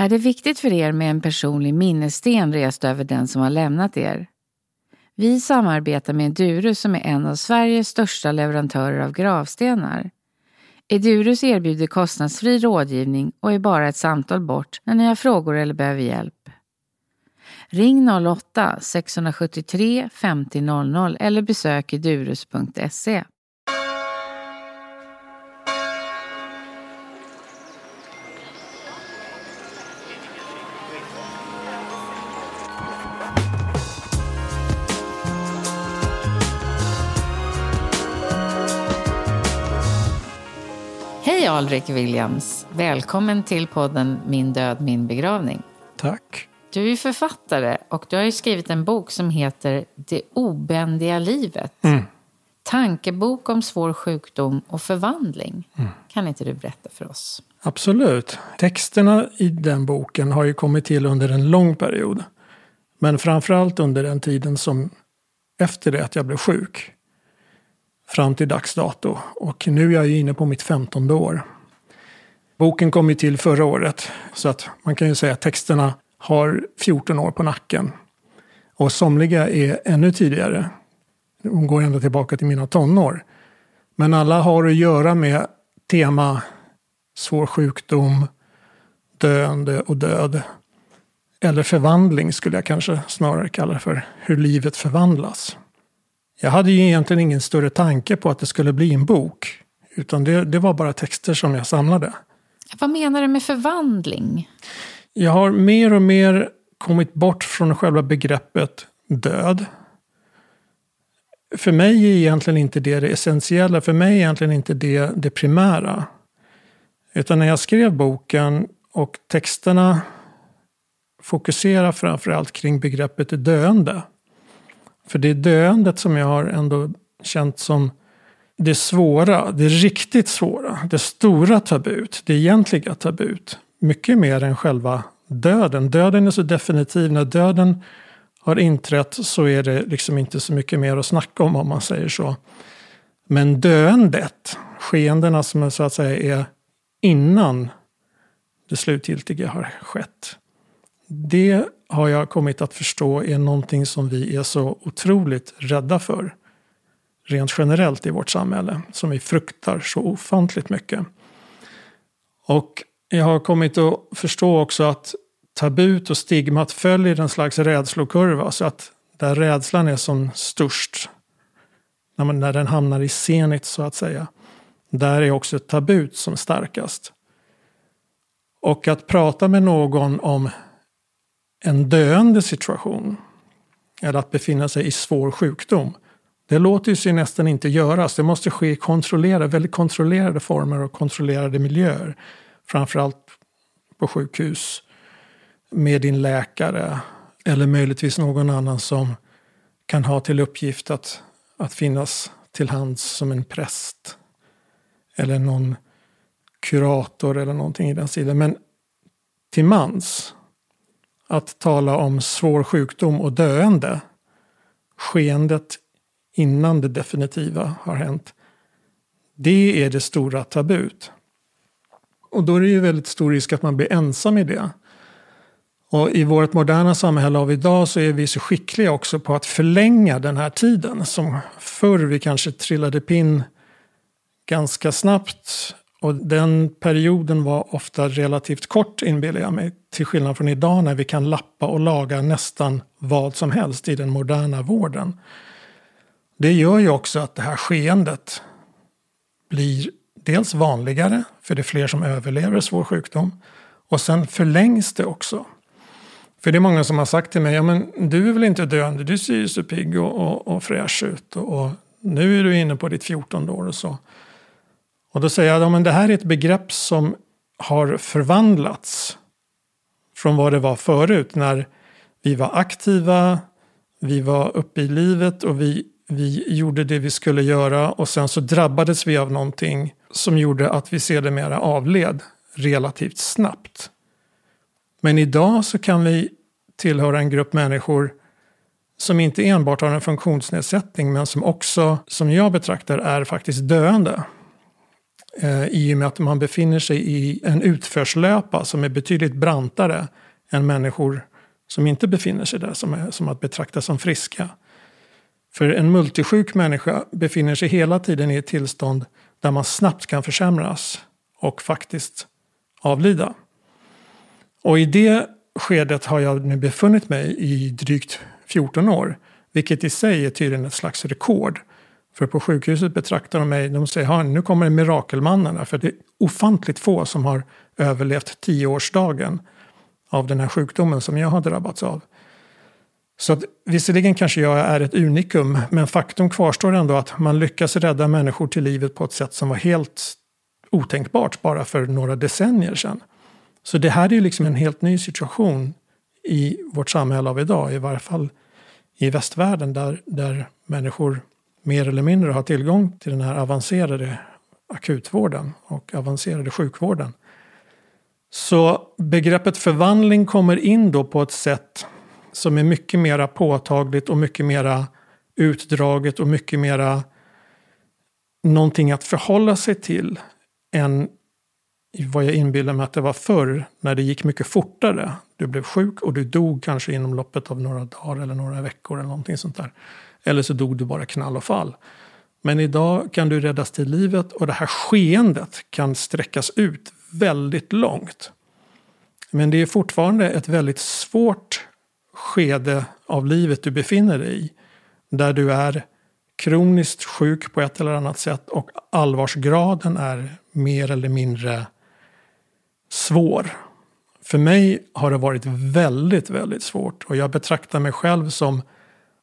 Är det viktigt för er med en personlig minnessten rest över den som har lämnat er? Vi samarbetar med Durus som är en av Sveriges största leverantörer av gravstenar. Edurus erbjuder kostnadsfri rådgivning och är bara ett samtal bort när ni har frågor eller behöver hjälp. Ring 08-673 50 00 eller besök edurus.se. Alrik Williams! Välkommen till podden Min död, min begravning. Tack. Du är författare och du har ju skrivit en bok som heter Det obändiga livet. Mm. Tankebok om svår sjukdom och förvandling. Mm. Kan inte du berätta för oss? Absolut. Texterna i den boken har ju kommit till under en lång period. Men framförallt under den tiden som efter det att jag blev sjuk fram till dags dato. Och nu är jag ju inne på mitt femtonde år. Boken kom ju till förra året, så att man kan ju säga att texterna har 14 år på nacken. Och somliga är ännu tidigare. De går ända tillbaka till mina tonår. Men alla har att göra med tema svår sjukdom, döende och död. Eller förvandling skulle jag kanske snarare kalla det för. Hur livet förvandlas. Jag hade ju egentligen ingen större tanke på att det skulle bli en bok. Utan det, det var bara texter som jag samlade. Vad menar du med förvandling? Jag har mer och mer kommit bort från själva begreppet död. För mig är egentligen inte det det essentiella. För mig är egentligen inte det det primära. Utan när jag skrev boken och texterna fokuserar framförallt kring begreppet döende. För det är döendet som jag har ändå känt som det svåra, det riktigt svåra, det stora tabut, det egentliga tabut. Mycket mer än själva döden. Döden är så definitiv. När döden har inträtt så är det liksom inte så mycket mer att snacka om om man säger så. Men döendet, skeendena som så att säga är innan det slutgiltiga har skett. Det har jag kommit att förstå är någonting som vi är så otroligt rädda för. Rent generellt i vårt samhälle. Som vi fruktar så ofantligt mycket. Och jag har kommit att förstå också att tabut och stigmat följer en slags rädslokurva. Så att där rädslan är som störst, när, man, när den hamnar i senit så att säga, där är också tabut som starkast. Och att prata med någon om en döende situation, eller att befinna sig i svår sjukdom, det låter sig nästan inte göras. Det måste ske i kontrollerade, väldigt kontrollerade former och kontrollerade miljöer. Framförallt på sjukhus med din läkare eller möjligtvis någon annan som kan ha till uppgift att, att finnas till hands som en präst. Eller någon kurator eller någonting i den stilen. Men till mans, att tala om svår sjukdom och döende, skeendet innan det definitiva har hänt, det är det stora tabut. Och då är det ju väldigt stor risk att man blir ensam i det. Och i vårt moderna samhälle av idag så är vi så skickliga också på att förlänga den här tiden. Som förr vi kanske trillade pinn ganska snabbt. Och den perioden var ofta relativt kort inbillar jag mig. Till skillnad från idag när vi kan lappa och laga nästan vad som helst i den moderna vården. Det gör ju också att det här skeendet blir dels vanligare, för det är fler som överlever svår sjukdom. Och sen förlängs det också. För det är många som har sagt till mig, ja men du är väl inte döende, du ser ju så pigg och, och, och fräsch ut. Och, och, nu är du inne på ditt fjortonde år och så. Och då säger jag, ja men det här är ett begrepp som har förvandlats från vad det var förut. När vi var aktiva, vi var uppe i livet och vi, vi gjorde det vi skulle göra. Och sen så drabbades vi av någonting som gjorde att vi sedermera avled relativt snabbt. Men idag så kan vi tillhöra en grupp människor som inte enbart har en funktionsnedsättning men som också, som jag betraktar, är faktiskt döende. Eh, I och med att man befinner sig i en utförslöpa som är betydligt brantare än människor som inte befinner sig där, som är som att betrakta som friska. För en multisjuk människa befinner sig hela tiden i ett tillstånd där man snabbt kan försämras och faktiskt avlida. Och i det skedet har jag nu befunnit mig i drygt 14 år. Vilket i sig är tydligen ett slags rekord. För på sjukhuset betraktar de mig, de säger nu kommer mirakelmannen. För det är ofantligt få som har överlevt tioårsdagen av den här sjukdomen som jag har drabbats av. Så att, visserligen kanske jag är ett unikum, men faktum kvarstår ändå att man lyckas rädda människor till livet på ett sätt som var helt otänkbart bara för några decennier sedan. Så det här är liksom en helt ny situation i vårt samhälle av idag, i varje fall i västvärlden där, där människor mer eller mindre har tillgång till den här avancerade akutvården och avancerade sjukvården. Så begreppet förvandling kommer in då på ett sätt som är mycket mera påtagligt och mycket mera utdraget och mycket mera någonting att förhålla sig till än vad jag inbillar mig att det var förr när det gick mycket fortare. Du blev sjuk och du dog kanske inom loppet av några dagar eller några veckor eller någonting sånt där. Eller så dog du bara knall och fall. Men idag kan du räddas till livet och det här skeendet kan sträckas ut väldigt långt. Men det är fortfarande ett väldigt svårt skede av livet du befinner dig i. Där du är kroniskt sjuk på ett eller annat sätt och allvarsgraden är mer eller mindre svår. För mig har det varit väldigt, väldigt svårt och jag betraktar mig själv som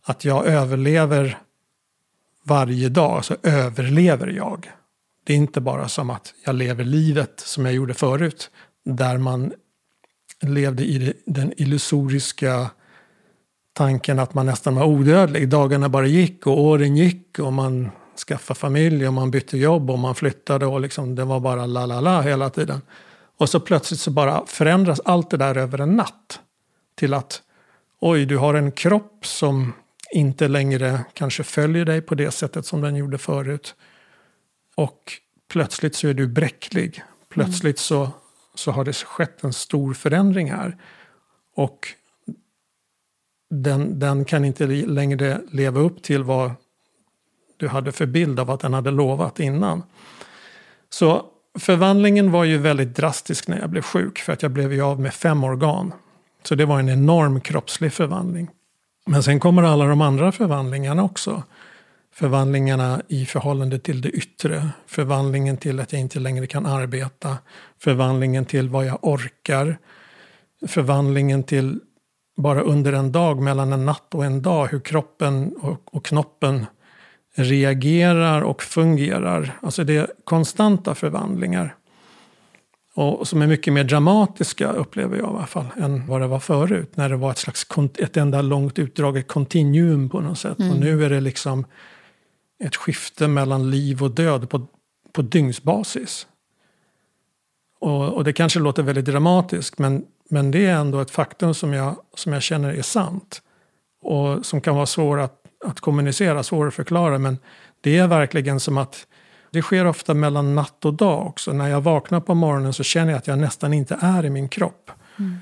att jag överlever varje dag, så överlever jag. Det är inte bara som att jag lever livet som jag gjorde förut, där man levde i den illusoriska tanken att man nästan var odödlig. Dagarna bara gick och åren gick och man skaffade familj och man bytte jobb och man flyttade och liksom, det var bara la la la hela tiden. Och så plötsligt så bara förändras allt det där över en natt. Till att oj, du har en kropp som inte längre kanske följer dig på det sättet som den gjorde förut. Och plötsligt så är du bräcklig. Plötsligt så, så har det skett en stor förändring här. Och den, den kan inte längre leva upp till vad du hade för bild av att den hade lovat innan. Så förvandlingen var ju väldigt drastisk när jag blev sjuk för att jag blev ju av med fem organ. Så det var en enorm kroppslig förvandling. Men sen kommer alla de andra förvandlingarna också. Förvandlingarna i förhållande till det yttre. Förvandlingen till att jag inte längre kan arbeta. Förvandlingen till vad jag orkar. Förvandlingen till bara under en dag, mellan en natt och en dag, hur kroppen och, och knoppen reagerar och fungerar. Alltså det är konstanta förvandlingar. Och som är mycket mer dramatiska upplever jag i alla fall än vad det var förut. När det var ett slags ett enda långt utdraget kontinuum på något sätt. Mm. Och nu är det liksom ett skifte mellan liv och död på, på dygnsbasis. Och, och det kanske låter väldigt dramatiskt men, men det är ändå ett faktum som jag, som jag känner är sant. Och som kan vara svår att, att kommunicera, svår att förklara. Men det är verkligen som att det sker ofta mellan natt och dag också. När jag vaknar på morgonen så känner jag att jag nästan inte är i min kropp. Mm.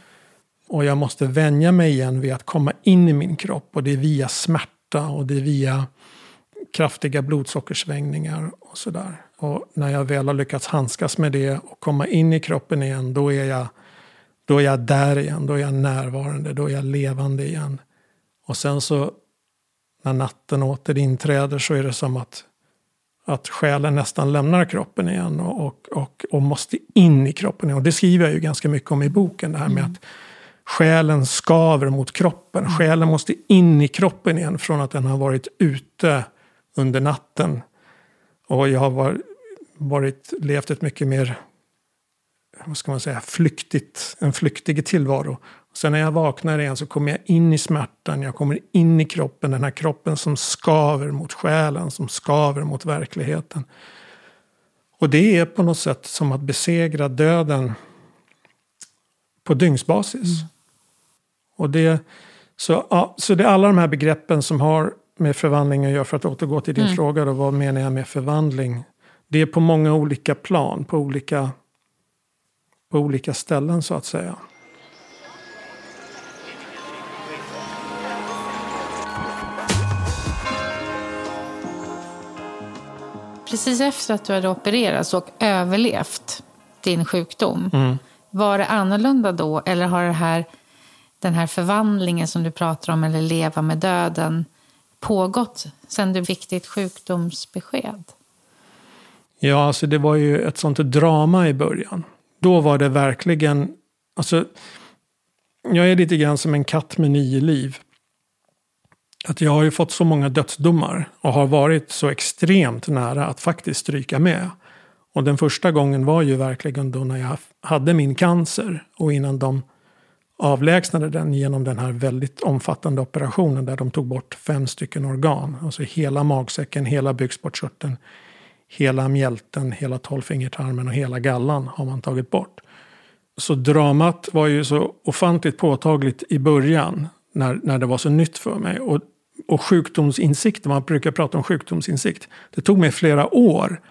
Och jag måste vänja mig igen vid att komma in i min kropp. Och det är via smärta och det är via kraftiga blodsockersvängningar och sådär. Och när jag väl har lyckats handskas med det och komma in i kroppen igen, då är jag, då är jag där igen. Då är jag närvarande, då är jag levande igen. Och sen så när natten åter inträder så är det som att att själen nästan lämnar kroppen igen och, och, och, och, måste in i kroppen igen. Och det skriver jag ju ganska mycket om i boken, det här med mm. att själen skaver mot kroppen. Mm. Själen måste in i kroppen igen från att den har varit ute under natten. Och jag har varit, varit levt ett mycket mer, vad ska man säga, flyktigt, en flyktig tillvaro. Sen när jag vaknar igen så kommer jag in i smärtan, jag kommer in i kroppen, den här kroppen som skaver mot själen, som skaver mot verkligheten. Och det är på något sätt som att besegra döden på dygnsbasis. Mm. Och det, så, ja, så det är alla de här begreppen som har med förvandling att göra. För att återgå till din mm. fråga, då, vad menar jag med förvandling? det är på många olika plan, på olika, på olika ställen så att säga. Precis efter att du hade opererats och överlevt din sjukdom, mm. var det annorlunda då? Eller har det här, den här förvandlingen som du pratar om, eller leva med döden, pågått sedan du fick ditt sjukdomsbesked? Ja, alltså det var ju ett sånt drama i början. Då var det verkligen, alltså, jag är lite grann som en katt med nio liv. Att jag har ju fått så många dödsdomar och har varit så extremt nära att faktiskt stryka med. Och den första gången var ju verkligen då när jag hade min cancer och innan de avlägsnade den genom den här väldigt omfattande operationen där de tog bort fem stycken organ. Alltså hela magsäcken, hela bukspottkörteln, hela mjälten, hela tolvfingertarmen och hela gallan har man tagit bort. Så dramat var ju så ofantligt påtagligt i början när, när det var så nytt för mig. Och, och sjukdomsinsikt, man brukar prata om sjukdomsinsikt. Det tog mig flera år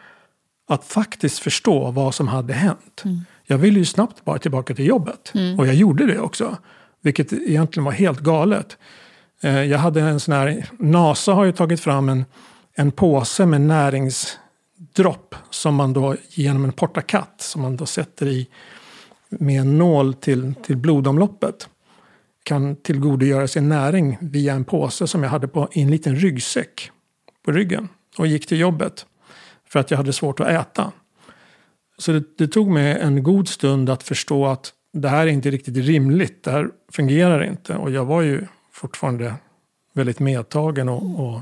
att faktiskt förstå vad som hade hänt. Mm. Jag ville ju snabbt bara tillbaka till jobbet. Mm. Och jag gjorde det också. Vilket egentligen var helt galet. Eh, jag hade en sån här, NASA har ju tagit fram en, en påse med näringsdropp som man då genom en portakatt som man då sätter i med en nål till, till blodomloppet kan tillgodogöra sig näring via en påse som jag hade på, i en liten ryggsäck på ryggen och gick till jobbet för att jag hade svårt att äta. Så det, det, tog mig en god stund att förstå att det här är inte riktigt rimligt. Det här fungerar inte. Och jag var ju fortfarande väldigt medtagen och, och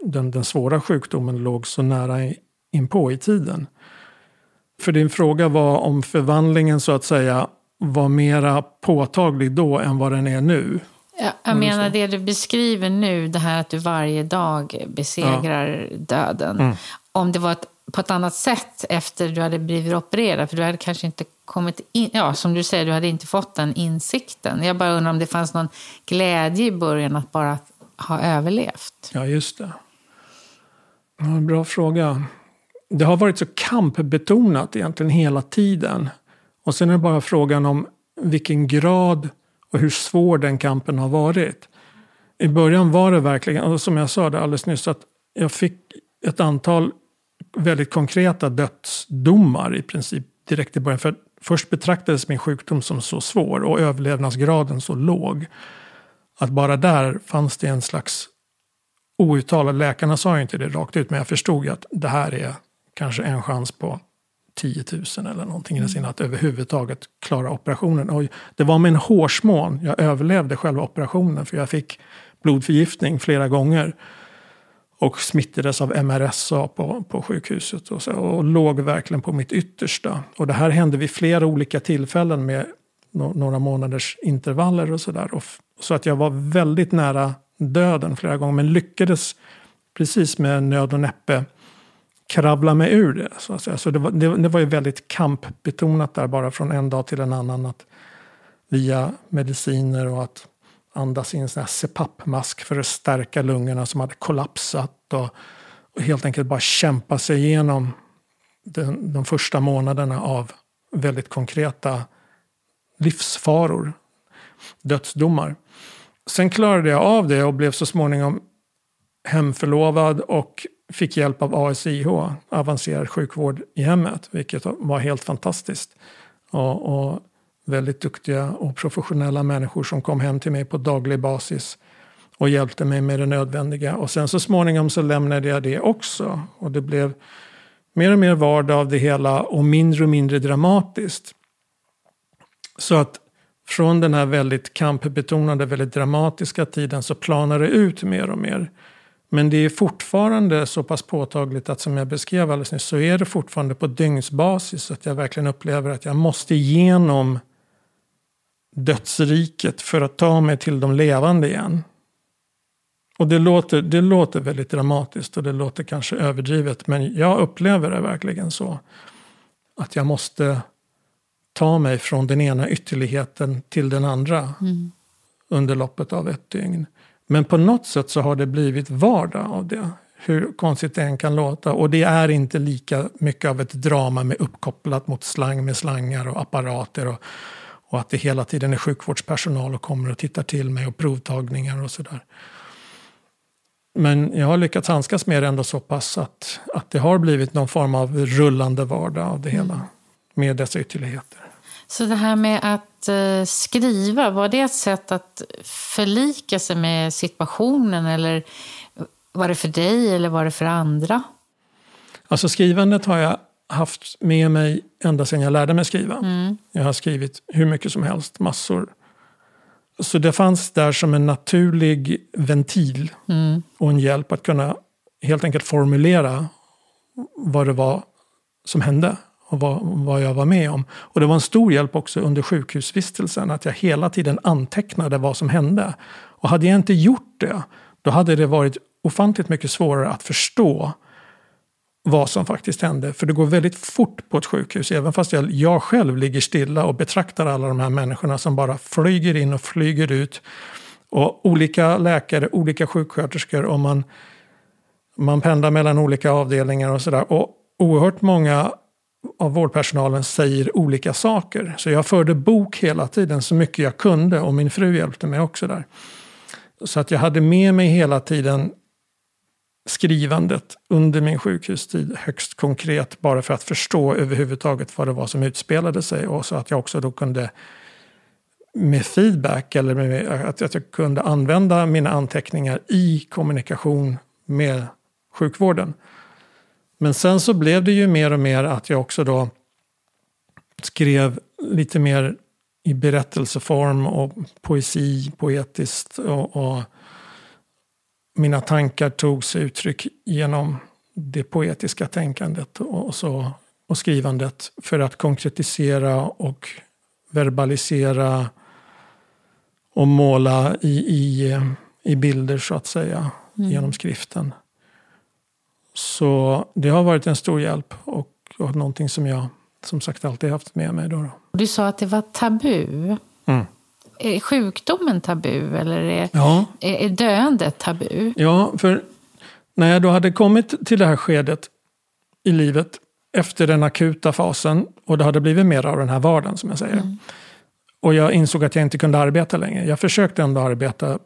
den, den, svåra sjukdomen låg så nära inpå i tiden. För din fråga var om förvandlingen så att säga var mera påtaglig då än vad den är nu. Ja, jag menar det du beskriver nu, det här att du varje dag besegrar ja. döden. Mm. Om det var ett på ett annat sätt efter du hade blivit opererad. För du hade kanske inte kommit in, ja som du säger, du hade inte fått den insikten. Jag bara undrar om det fanns någon glädje i början att bara ha överlevt. Ja, just det. Ja, bra fråga. Det har varit så kampbetonat egentligen hela tiden. Och sen är det bara frågan om vilken grad och hur svår den kampen har varit. I början var det verkligen, och som jag sa det alldeles nyss, att jag fick ett antal väldigt konkreta dödsdomar i princip direkt i början. För först betraktades min sjukdom som så svår och överlevnadsgraden så låg. Att bara där fanns det en slags outtalad, läkarna sa ju inte det rakt ut, men jag förstod ju att det här är kanske en chans på 10 000 eller någonting mm. sin att överhuvudtaget klara operationen. Och det var med en hårsmån jag överlevde själva operationen för jag fick blodförgiftning flera gånger och smittades av MRSA på, på sjukhuset och, så, och låg verkligen på mitt yttersta. Och det här hände vid flera olika tillfällen med no några månaders intervaller och sådär. Så att jag var väldigt nära döden flera gånger men lyckades precis med nöd och näppe kravla mig ur det. Så, att säga. så det, var, det, det var ju väldigt kampbetonat där bara från en dag till en annan. Att via mediciner och att andas in en sån här CPAP-mask för att stärka lungorna som hade kollapsat. Och, och helt enkelt bara kämpa sig igenom den, de första månaderna av väldigt konkreta livsfaror, dödsdomar. Sen klarade jag av det och blev så småningom hemförlovad och fick hjälp av ASIH, avancerad sjukvård i hemmet, vilket var helt fantastiskt. Och, och väldigt duktiga och professionella människor som kom hem till mig på daglig basis och hjälpte mig med det nödvändiga. Och sen så småningom så lämnade jag det också. Och det blev mer och mer vardag av det hela och mindre och mindre dramatiskt. Så att från den här väldigt kampbetonade, väldigt dramatiska tiden så planar det ut mer och mer. Men det är fortfarande så pass påtagligt att som jag beskrev alldeles nyss så är det fortfarande på dygnsbasis att jag verkligen upplever att jag måste igenom dödsriket för att ta mig till de levande igen. Och det låter, det låter väldigt dramatiskt och det låter kanske överdrivet men jag upplever det verkligen så. Att jag måste ta mig från den ena ytterligheten till den andra mm. under loppet av ett dygn. Men på något sätt så har det blivit vardag av det. hur konstigt det än kan låta. Och det är inte lika mycket av ett drama med uppkopplat mot slang med slangar och apparater. Och, och att det hela tiden är sjukvårdspersonal och kommer och tittar till mig och provtagningar och sådär. Men jag har lyckats handskas med det ändå så pass att, att det har blivit någon form av rullande vardag av det hela. Mm. Med dessa ytterligheter. Så det här med att eh, skriva, var det ett sätt att förlika sig med situationen? Eller var det för dig eller var det för andra? Alltså skrivandet har jag haft med mig ända sedan jag lärde mig skriva. Mm. Jag har skrivit hur mycket som helst, massor. Så det fanns där som en naturlig ventil mm. och en hjälp att kunna helt enkelt formulera vad det var som hände och vad, vad jag var med om. Och det var en stor hjälp också under sjukhusvistelsen att jag hela tiden antecknade vad som hände. Och hade jag inte gjort det, då hade det varit ofantligt mycket svårare att förstå vad som faktiskt hände. För det går väldigt fort på ett sjukhus. Även fast jag, jag själv ligger stilla och betraktar alla de här människorna som bara flyger in och flyger ut. Och olika läkare, olika sjuksköterskor och man, man pendlar mellan olika avdelningar och sådär. Och oerhört många av vårdpersonalen säger olika saker. Så jag förde bok hela tiden så mycket jag kunde och min fru hjälpte mig också där. Så att jag hade med mig hela tiden skrivandet under min sjukhustid högst konkret bara för att förstå överhuvudtaget vad det var som utspelade sig och så att jag också då kunde med feedback eller med, att, att jag kunde använda mina anteckningar i kommunikation med sjukvården. Men sen så blev det ju mer och mer att jag också då skrev lite mer i berättelseform och poesi, poetiskt och, och mina tankar tog sig uttryck genom det poetiska tänkandet och, så, och skrivandet för att konkretisera och verbalisera och måla i, i, i bilder så att säga mm. genom skriften. Så det har varit en stor hjälp och, och någonting som jag som sagt alltid haft med mig. Då, då. Du sa att det var tabu. Mm. Är sjukdomen tabu eller är, ja. är, är döendet tabu? Ja, för när jag då hade kommit till det här skedet i livet efter den akuta fasen och det hade blivit mer av den här vardagen som jag säger. Mm. Och jag insåg att jag inte kunde arbeta längre. Jag försökte ändå arbeta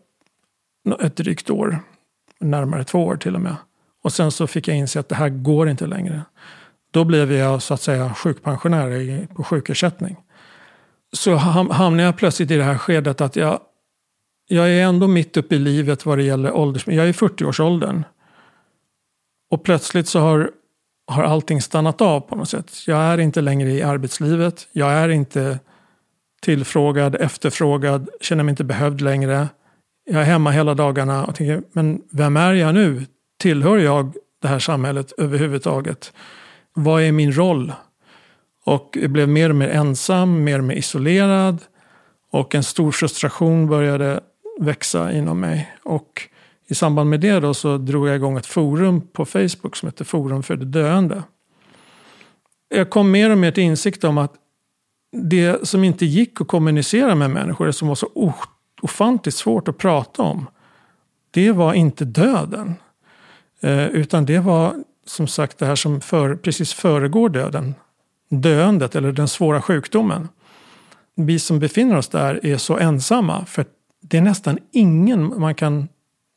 ett drygt år, närmare två år till och med. Och sen så fick jag inse att det här går inte längre. Då blev jag så att säga sjukpensionär på sjukersättning så hamnar jag plötsligt i det här skedet att jag, jag är ändå mitt uppe i livet vad det gäller ålders... Jag är i 40-årsåldern. Och plötsligt så har, har allting stannat av på något sätt. Jag är inte längre i arbetslivet. Jag är inte tillfrågad, efterfrågad, känner mig inte behövd längre. Jag är hemma hela dagarna och tänker, men vem är jag nu? Tillhör jag det här samhället överhuvudtaget? Vad är min roll? Och jag blev mer och mer ensam, mer och mer isolerad. Och en stor frustration började växa inom mig. Och i samband med det då så drog jag igång ett forum på Facebook som heter Forum för det döende. Jag kom mer och mer till insikt om att det som inte gick att kommunicera med människor, det som var så ofantligt svårt att prata om, det var inte döden. Eh, utan det var som sagt det här som för, precis föregår döden döendet eller den svåra sjukdomen. Vi som befinner oss där är så ensamma för det är nästan ingen man kan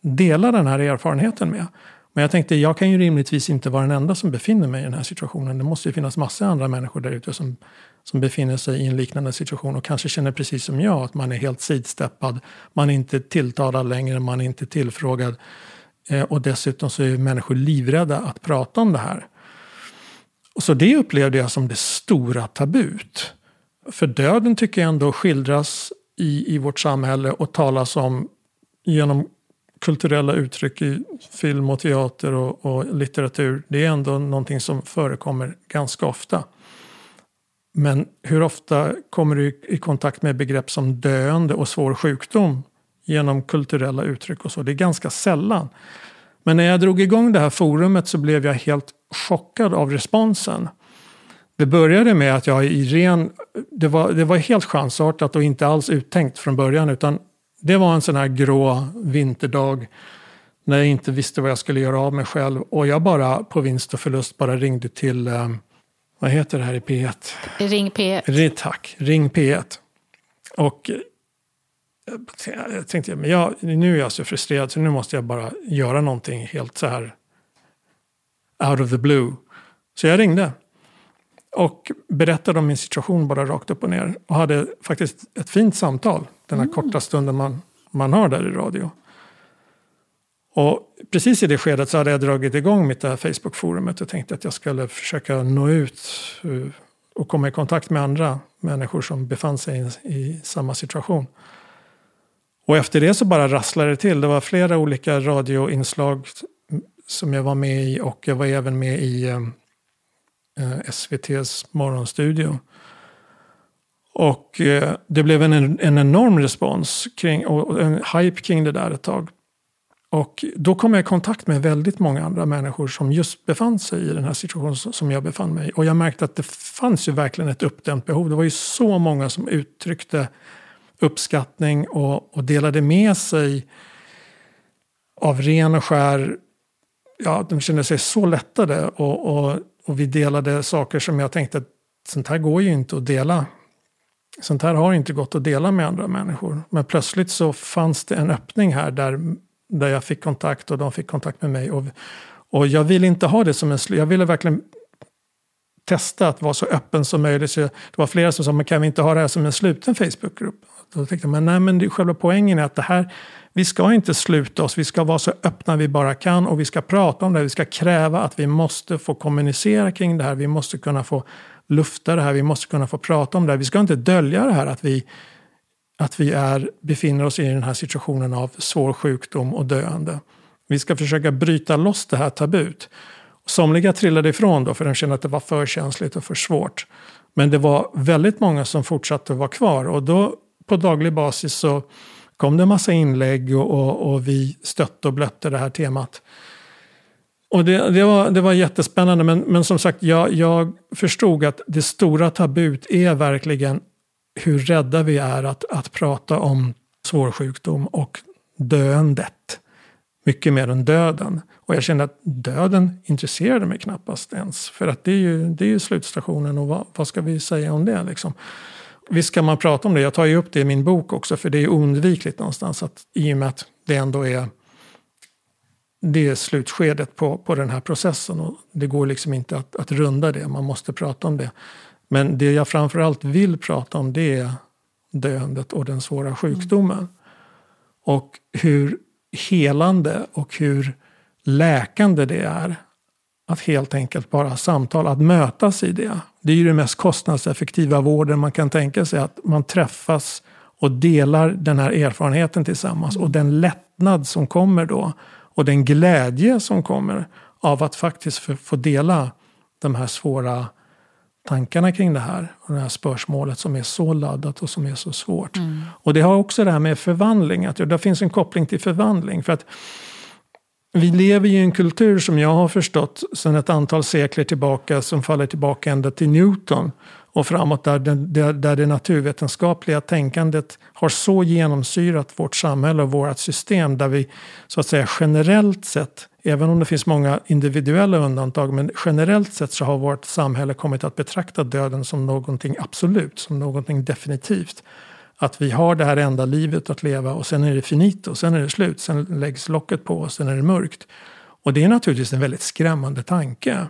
dela den här erfarenheten med. Men jag tänkte, jag kan ju rimligtvis inte vara den enda som befinner mig i den här situationen. Det måste ju finnas massor andra människor där ute som, som befinner sig i en liknande situation och kanske känner precis som jag att man är helt sidsteppad. Man är inte tilltalad längre, man är inte tillfrågad. Eh, och dessutom så är människor livrädda att prata om det här. Så det upplevde jag som det stora tabut. För döden tycker jag ändå skildras i, i vårt samhälle och talas om genom kulturella uttryck i film och teater och, och, litteratur. Det är ändå någonting som förekommer ganska ofta. Men hur ofta kommer du i kontakt med begrepp som döende och svår sjukdom genom kulturella uttryck och så? Det är ganska sällan. Men när jag drog igång det här forumet så blev jag helt chockad av responsen. Det började med att jag i ren, det var, det var helt chansartat och inte alls uttänkt från början utan det var en sån här grå vinterdag när jag inte visste vad jag skulle göra av mig själv. Och jag bara på vinst och förlust bara ringde till, eh, vad heter det här i P1? Ring P1. Ring, tack, Ring P1. Och jag tänkte, men jag, nu är jag så frustrerad så nu måste jag bara göra någonting helt så här out of the blue. Så jag ringde. Och berättade om min situation bara rakt upp och ner. Och hade faktiskt ett fint samtal. Den här mm. korta stunden man, man har där i radio. Och precis i det skedet så hade jag dragit igång mitt Facebook-forumet och tänkte att jag skulle försöka nå ut eh, och komma i kontakt med andra människor som befann sig i, i samma situation. Och efter det så bara rasslade det till. Det var flera olika radioinslag som jag var med i och jag var även med i eh, eh SVTs morgonstudio. Och eh, det blev en, en enorm respons kring, och en hype kring det där ett tag. Och då kom jag i kontakt med väldigt många andra människor som just befann sig i den här situationen som jag befann mig i. Och jag märkte att det fanns ju verkligen ett uppdämt behov. Det var ju så många som uttryckte uppskattning och, och delade med sig av ren och skär, ja de kände sig så lättade och, och, och vi delade saker som jag tänkte att sånt här går ju inte att dela. Sånt här har inte gått att dela med andra människor. Men plötsligt så fanns det en öppning här där där jag fick kontakt och de fick kontakt med mig. Och, och jag ville inte ha det som en Jag ville verkligen testa att vara så öppen som möjligt. Så det var flera som sa, men kan vi inte ha det här som en sluten Facebookgrupp? Då tänkte man, nej, men det, själva poängen är att det här, vi ska inte sluta oss, vi ska vara så öppna vi bara kan och vi ska prata om det, vi ska kräva att vi måste få kommunicera kring det här, vi måste kunna få lufta det här, vi måste kunna få prata om det här. Vi ska inte dölja det här att vi att vi är, befinner oss i den här situationen av svår sjukdom och döende. Vi ska försöka bryta loss det här tabut. Somliga trillade ifrån då för de kände att det var för känsligt och för svårt. Men det var väldigt många som fortsatte att vara kvar och då på daglig basis så kom det en massa inlägg och, och, och vi stötte och blötte det här temat. Och det, det, var, det var jättespännande men, men som sagt jag, jag förstod att det stora tabut är verkligen hur rädda vi är att, att prata om svår sjukdom och döendet. Mycket mer än döden. Och jag kände att döden intresserade mig knappast ens. För att det är ju, det är ju slutstationen och vad, vad ska vi säga om det liksom. Visst kan man prata om det, jag tar ju upp det i min bok också för det är oundvikligt någonstans att i och med att det ändå är det är slutskedet på, på den här processen och det går liksom inte att, att runda det, man måste prata om det. Men det jag framförallt vill prata om det är döendet och den svåra sjukdomen. Mm. Och hur helande och hur läkande det är att helt enkelt bara samtala, att mötas i det. Det är ju den mest kostnadseffektiva vården man kan tänka sig, att man träffas och delar den här erfarenheten tillsammans. Och den lättnad som kommer då och den glädje som kommer av att faktiskt få dela de här svåra tankarna kring det här. Och det här spörsmålet som är så laddat och som är så svårt. Mm. Och det har också det här med förvandling, att det finns en koppling till förvandling. För att vi lever i en kultur som jag har förstått sedan ett antal sekler tillbaka som faller tillbaka ända till Newton och framåt där, det, där det naturvetenskapliga tänkandet har så genomsyrat vårt samhälle och vårt system där vi så att säga generellt sett Även om det finns många individuella undantag, men generellt sett så har vårt samhälle kommit att betrakta döden som någonting absolut, som någonting definitivt. Att vi har det här enda livet att leva och sen är det finito, sen är det slut, sen läggs locket på och sen är det mörkt. Och det är naturligtvis en väldigt skrämmande tanke.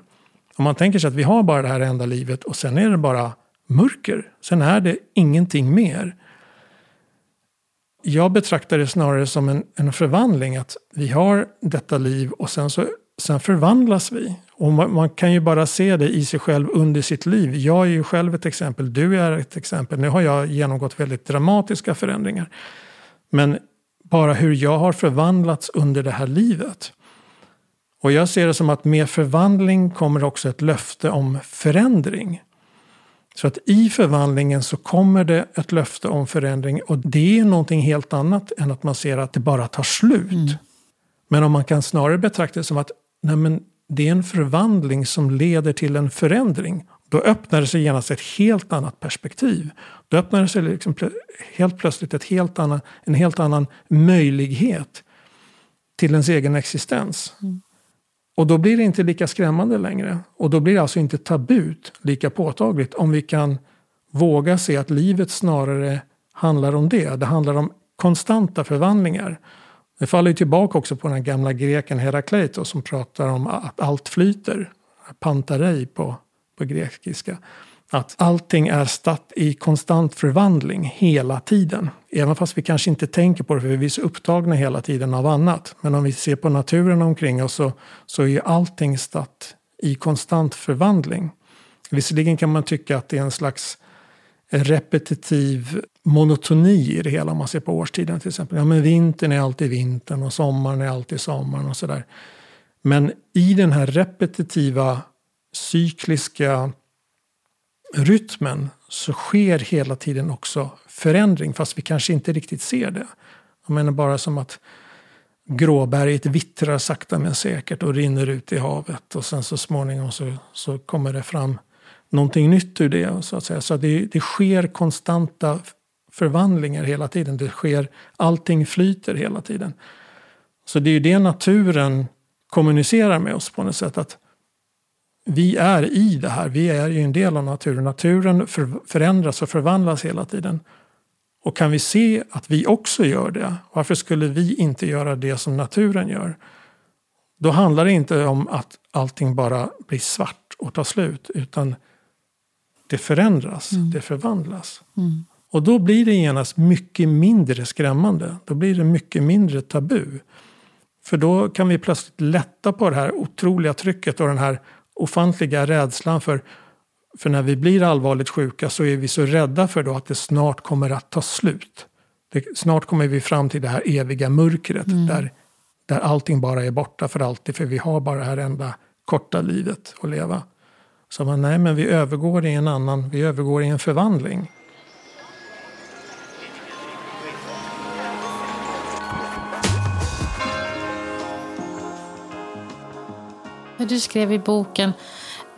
Om man tänker sig att vi har bara det här enda livet och sen är det bara mörker, sen är det ingenting mer jag betraktar det snarare som en, en förvandling. Att vi har detta liv och sen, så, sen förvandlas vi. Och man, man, kan ju bara se det i sig själv under sitt liv. Jag är ju själv ett exempel, du är ett exempel. Nu har jag genomgått väldigt dramatiska förändringar. Men bara hur jag har förvandlats under det här livet. Och jag ser det som att med förvandling kommer också ett löfte om förändring. Så att i förvandlingen så kommer det ett löfte om förändring och det är någonting helt annat än att man ser att det bara tar slut. Mm. Men om man kan snarare betrakta det som att nej men, det är en förvandling som leder till en förändring. Då öppnar det sig genast ett helt annat perspektiv. Då öppnar det sig liksom helt plötsligt ett helt annan, en helt annan möjlighet till ens egen existens. Mm. Och då blir det inte lika skrämmande längre. Och då blir det alltså inte tabut lika påtagligt om vi kan våga se att livet snarare handlar om det. Det handlar om konstanta förvandlingar. Det faller ju tillbaka också på den gamla greken Herakleitos som pratar om att allt flyter. Pantarei på, på grekiska. Att allting är statt i konstant förvandling hela tiden. Även fast vi kanske inte tänker på det för vi är så upptagna hela tiden av annat. Men om vi ser på naturen omkring oss så, så är allting statt i konstant förvandling. Visserligen kan man tycka att det är en slags repetitiv monotoni i det hela om man ser på årstiden till exempel. Ja, men vintern är alltid vintern och sommaren är alltid sommaren och sådär. Men i den här repetitiva cykliska rytmen så sker hela tiden också förändring fast vi kanske inte riktigt ser det. Jag menar bara som att gråberget vittrar sakta men säkert och rinner ut i havet och sen så småningom så, så kommer det fram någonting nytt ur det. Så att säga. Så det, det sker konstanta förvandlingar hela tiden. Det sker, allting flyter hela tiden. Så det är ju det naturen kommunicerar med oss på något sätt. att Vi är i det här, vi är ju en del av naturen. Naturen för, förändras och förvandlas hela tiden. Och kan vi se att vi också gör det, varför skulle vi inte göra det som naturen gör? Då handlar det inte om att allting bara blir svart och tar slut, utan det förändras, mm. det förvandlas. Mm. Och då blir det genast mycket mindre skrämmande. Då blir det mycket mindre tabu. För då kan vi plötsligt lätta på det här otroliga trycket och den här ofantliga rädslan för för när vi blir allvarligt sjuka så är vi så rädda för då att det snart kommer att ta slut. Det, snart kommer vi fram till det här eviga mörkret mm. där, där allting bara är borta för alltid för vi har bara det här enda korta livet att leva. Så man, nej men vi övergår i en annan, vi övergår i en förvandling. Du skrev i boken,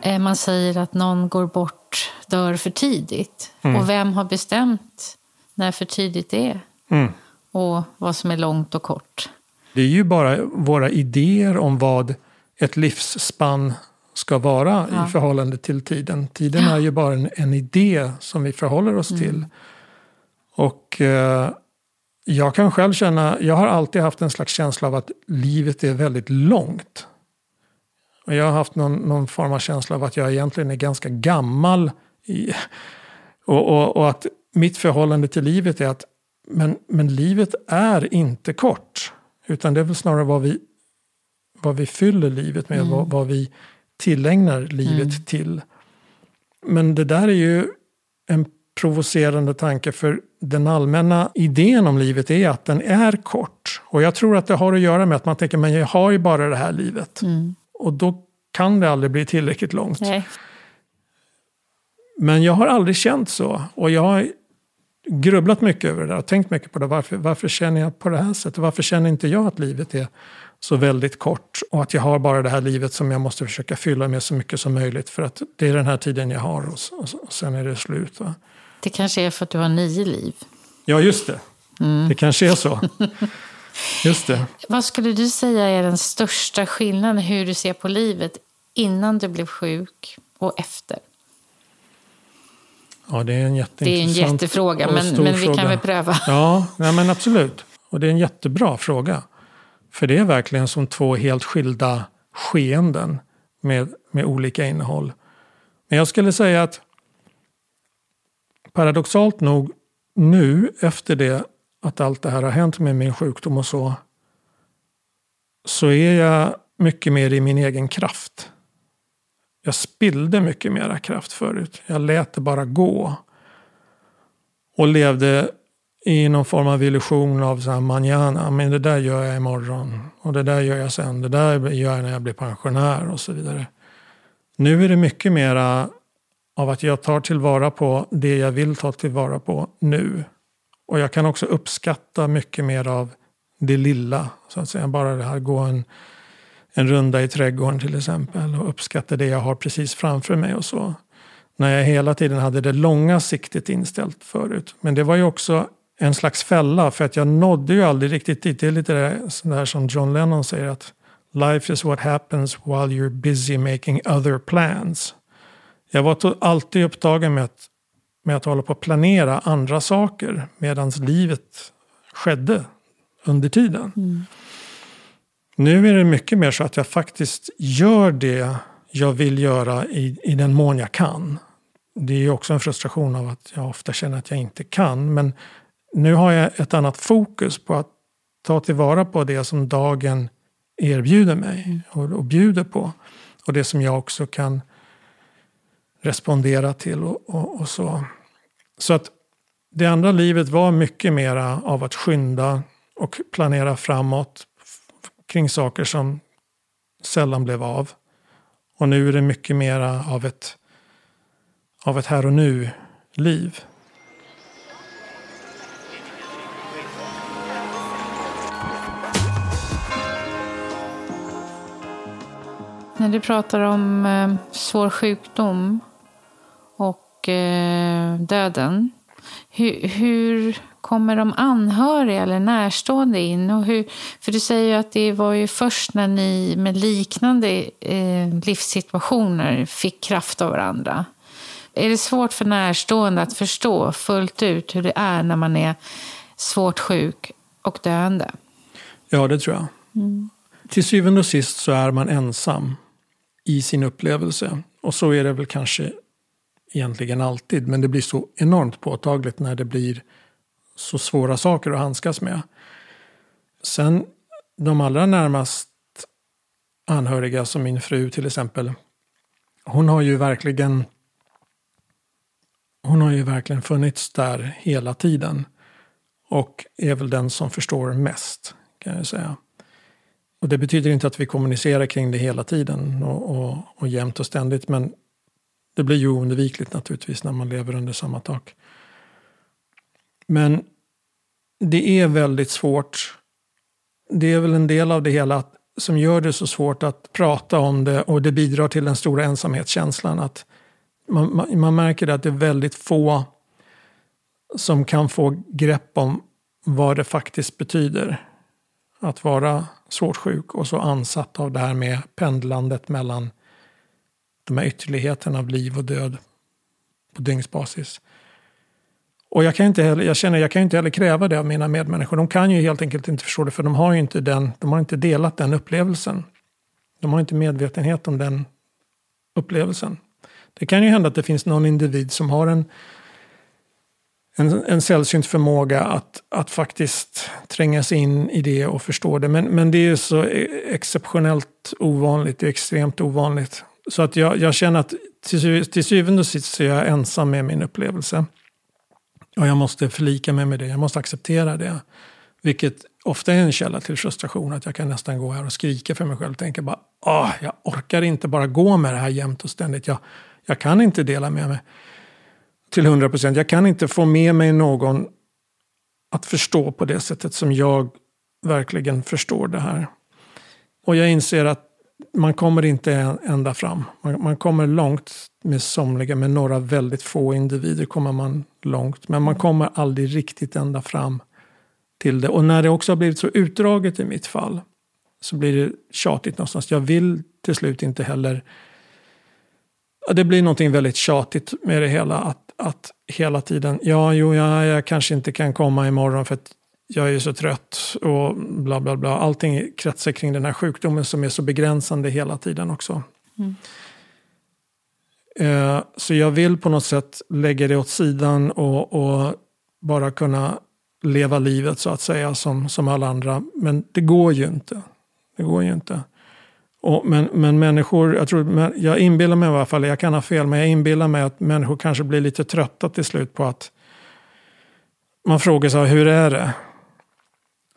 eh, man säger att någon går bort, dör för tidigt. Mm. Och vem har bestämt när för tidigt det är? Mm. Och vad som är långt och kort? Det är ju bara våra idéer om vad ett livsspann ska vara ja. i förhållande till tiden. Tiden är ju bara en, en, idé som vi förhåller oss mm. till. Och eh, jag kan själv känna, jag har alltid haft en slags känsla av att livet är väldigt långt. Och jag har haft någon, någon form av känsla av att jag egentligen är ganska gammal. I, och, och, och, att mitt förhållande till livet är att men, men livet är inte kort. Utan det är väl snarare vad vi, vad vi fyller livet med, mm. vad, vad vi tillägnar livet mm. till. Men det där är ju en provocerande tanke för den allmänna idén om livet är att den är kort. Och jag tror att det har att göra med att man tänker men jag har ju bara det här livet. Mm. Och då kan det aldrig bli tillräckligt långt. Nej. Men jag har aldrig känt så. Och jag har grubblat mycket över det där och tänkt mycket på det. Varför, varför känner jag på det här sättet? Varför känner inte jag att livet är så väldigt kort och att jag har bara det här livet som jag måste försöka fylla med så mycket som möjligt för att det är den här tiden jag har och, och, och sen är det slut. Va? Det kanske är för att du har nio liv. Ja, just det. Mm. Det kanske är så. Just det. Vad skulle du säga är den största skillnaden hur du ser på livet innan du blev sjuk och efter? Ja, det är en jätteintressant Det är en jättefråga, men, men vi kan väl pröva. Ja, ja, men absolut. Och det är en jättebra fråga. För det är verkligen som två helt skilda skeenden med, med olika innehåll. Men jag skulle säga att paradoxalt nog nu efter det att allt det här har hänt med min sjukdom och så så är jag mycket mer i min egen kraft. Jag spillde mycket mera kraft förut. Jag lät det bara gå. Och levde i någon form av illusion av så här manana, men det där gör jag imorgon. Och det där gör jag sen, det där gör jag när jag blir pensionär och så vidare. Nu är det mycket mera av att jag tar tillvara på det jag vill ta tillvara på nu. Och jag kan också uppskatta mycket mer av det lilla. Så att säga. Bara det här gå en, en runda i trädgården till exempel. Och uppskatta det jag har precis framför mig och så. När jag hela tiden hade det långa siktet inställt förut. Men det var ju också en slags fälla för att jag nådde ju aldrig riktigt dit. Det är lite det där som John Lennon säger att life is what happens while you're busy making other plans. Jag var alltid upptagen med att, med att hålla på att planera andra saker medan livet skedde under tiden. Mm. Nu är det mycket mer så att jag faktiskt gör det jag vill göra i, i den mån jag kan. Det är också en frustration av att jag ofta känner att jag inte kan. Men nu har jag ett annat fokus på att ta tillvara på det som dagen erbjuder mig och, och bjuder på. Och det som jag också kan respondera till och, och, och, så. Så att det andra livet var mycket mera av att skynda och planera framåt kring saker som sällan blev av. Och nu är det mycket mera av ett, av ett här och nu-liv. När du pratar om eh, svår sjukdom och eh, döden. Hur, hur, kommer de anhöriga eller närstående in? Och hur, för du säger ju att det var ju först när ni med liknande eh, livssituationer fick kraft av varandra. Är det svårt för närstående att förstå fullt ut hur det är när man är svårt sjuk och döende? Ja, det tror jag. Mm. Till syvende och sist så är man ensam i sin upplevelse. Och så är det väl kanske egentligen alltid. Men det blir så enormt påtagligt när det blir så svåra saker att handskas med. Sen de allra närmast anhöriga som min fru till exempel. Hon har ju verkligen hon har ju verkligen funnits där hela tiden. Och är väl den som förstår mest, kan jag säga. Och det betyder inte att vi kommunicerar kring det hela tiden och, och, och jämt och ständigt. Men det blir ju oundvikligt naturligtvis när man lever under samma tak. Men det är väldigt svårt. Det är väl en del av det hela som gör det så svårt att prata om det och det bidrar till den stora ensamhetskänslan. Att man, man, man märker att det är väldigt få som kan få grepp om vad det faktiskt betyder att vara svårt sjuk och så ansatt av det här med pendlandet mellan de här ytterligheterna av liv och död på dygnsbasis. Och jag, kan inte heller, jag känner jag kan inte heller kräva det av mina medmänniskor. De kan ju helt enkelt inte förstå det för de har ju inte, den, de har inte delat den upplevelsen. De har inte medvetenhet om den upplevelsen. Det kan ju hända att det finns någon individ som har en, en, en sällsynt förmåga att, att faktiskt tränga sig in i det och förstå det. Men, men det är så e, exceptionellt ovanligt, det är extremt ovanligt. Så att jag, jag känner att till, till syvende och sist så är jag ensam med min upplevelse. Och jag måste förlika mig med det, jag måste acceptera det. Vilket ofta är en källa till frustration, att jag kan nästan gå här och skrika för mig själv och tänka bara Åh, jag orkar inte bara gå med det här jämt och ständigt. Jag, jag kan inte dela med mig till hundra procent. Jag kan inte få med mig någon att förstå på det sättet som jag verkligen förstår det här. Och jag inser att man kommer inte ända fram. Man, man, kommer långt med somliga, med några väldigt få individer kommer man långt. Men man kommer aldrig riktigt ända fram till det. Och när det också har blivit så utdraget i mitt fall så blir det tjatigt någonstans. Jag vill till slut inte heller... Det blir någonting väldigt tjatigt med det hela. Att, att hela tiden, ja, jo, ja, jag kanske inte kan komma imorgon för att jag är så trött och bla bla bla. Allting kretsar kring den här sjukdomen som är så begränsande hela tiden också. Mm. Eh, så jag vill på något sätt lägga det åt sidan och, och, bara kunna leva livet så att säga som, som alla andra. Men det går ju inte. Det går ju inte. Och, men, men människor, jag, tror, jag inbillar mig i alla fall, jag kan ha fel, men jag inbillar mig att människor kanske blir lite trötta till slut på att man frågar sig hur är det?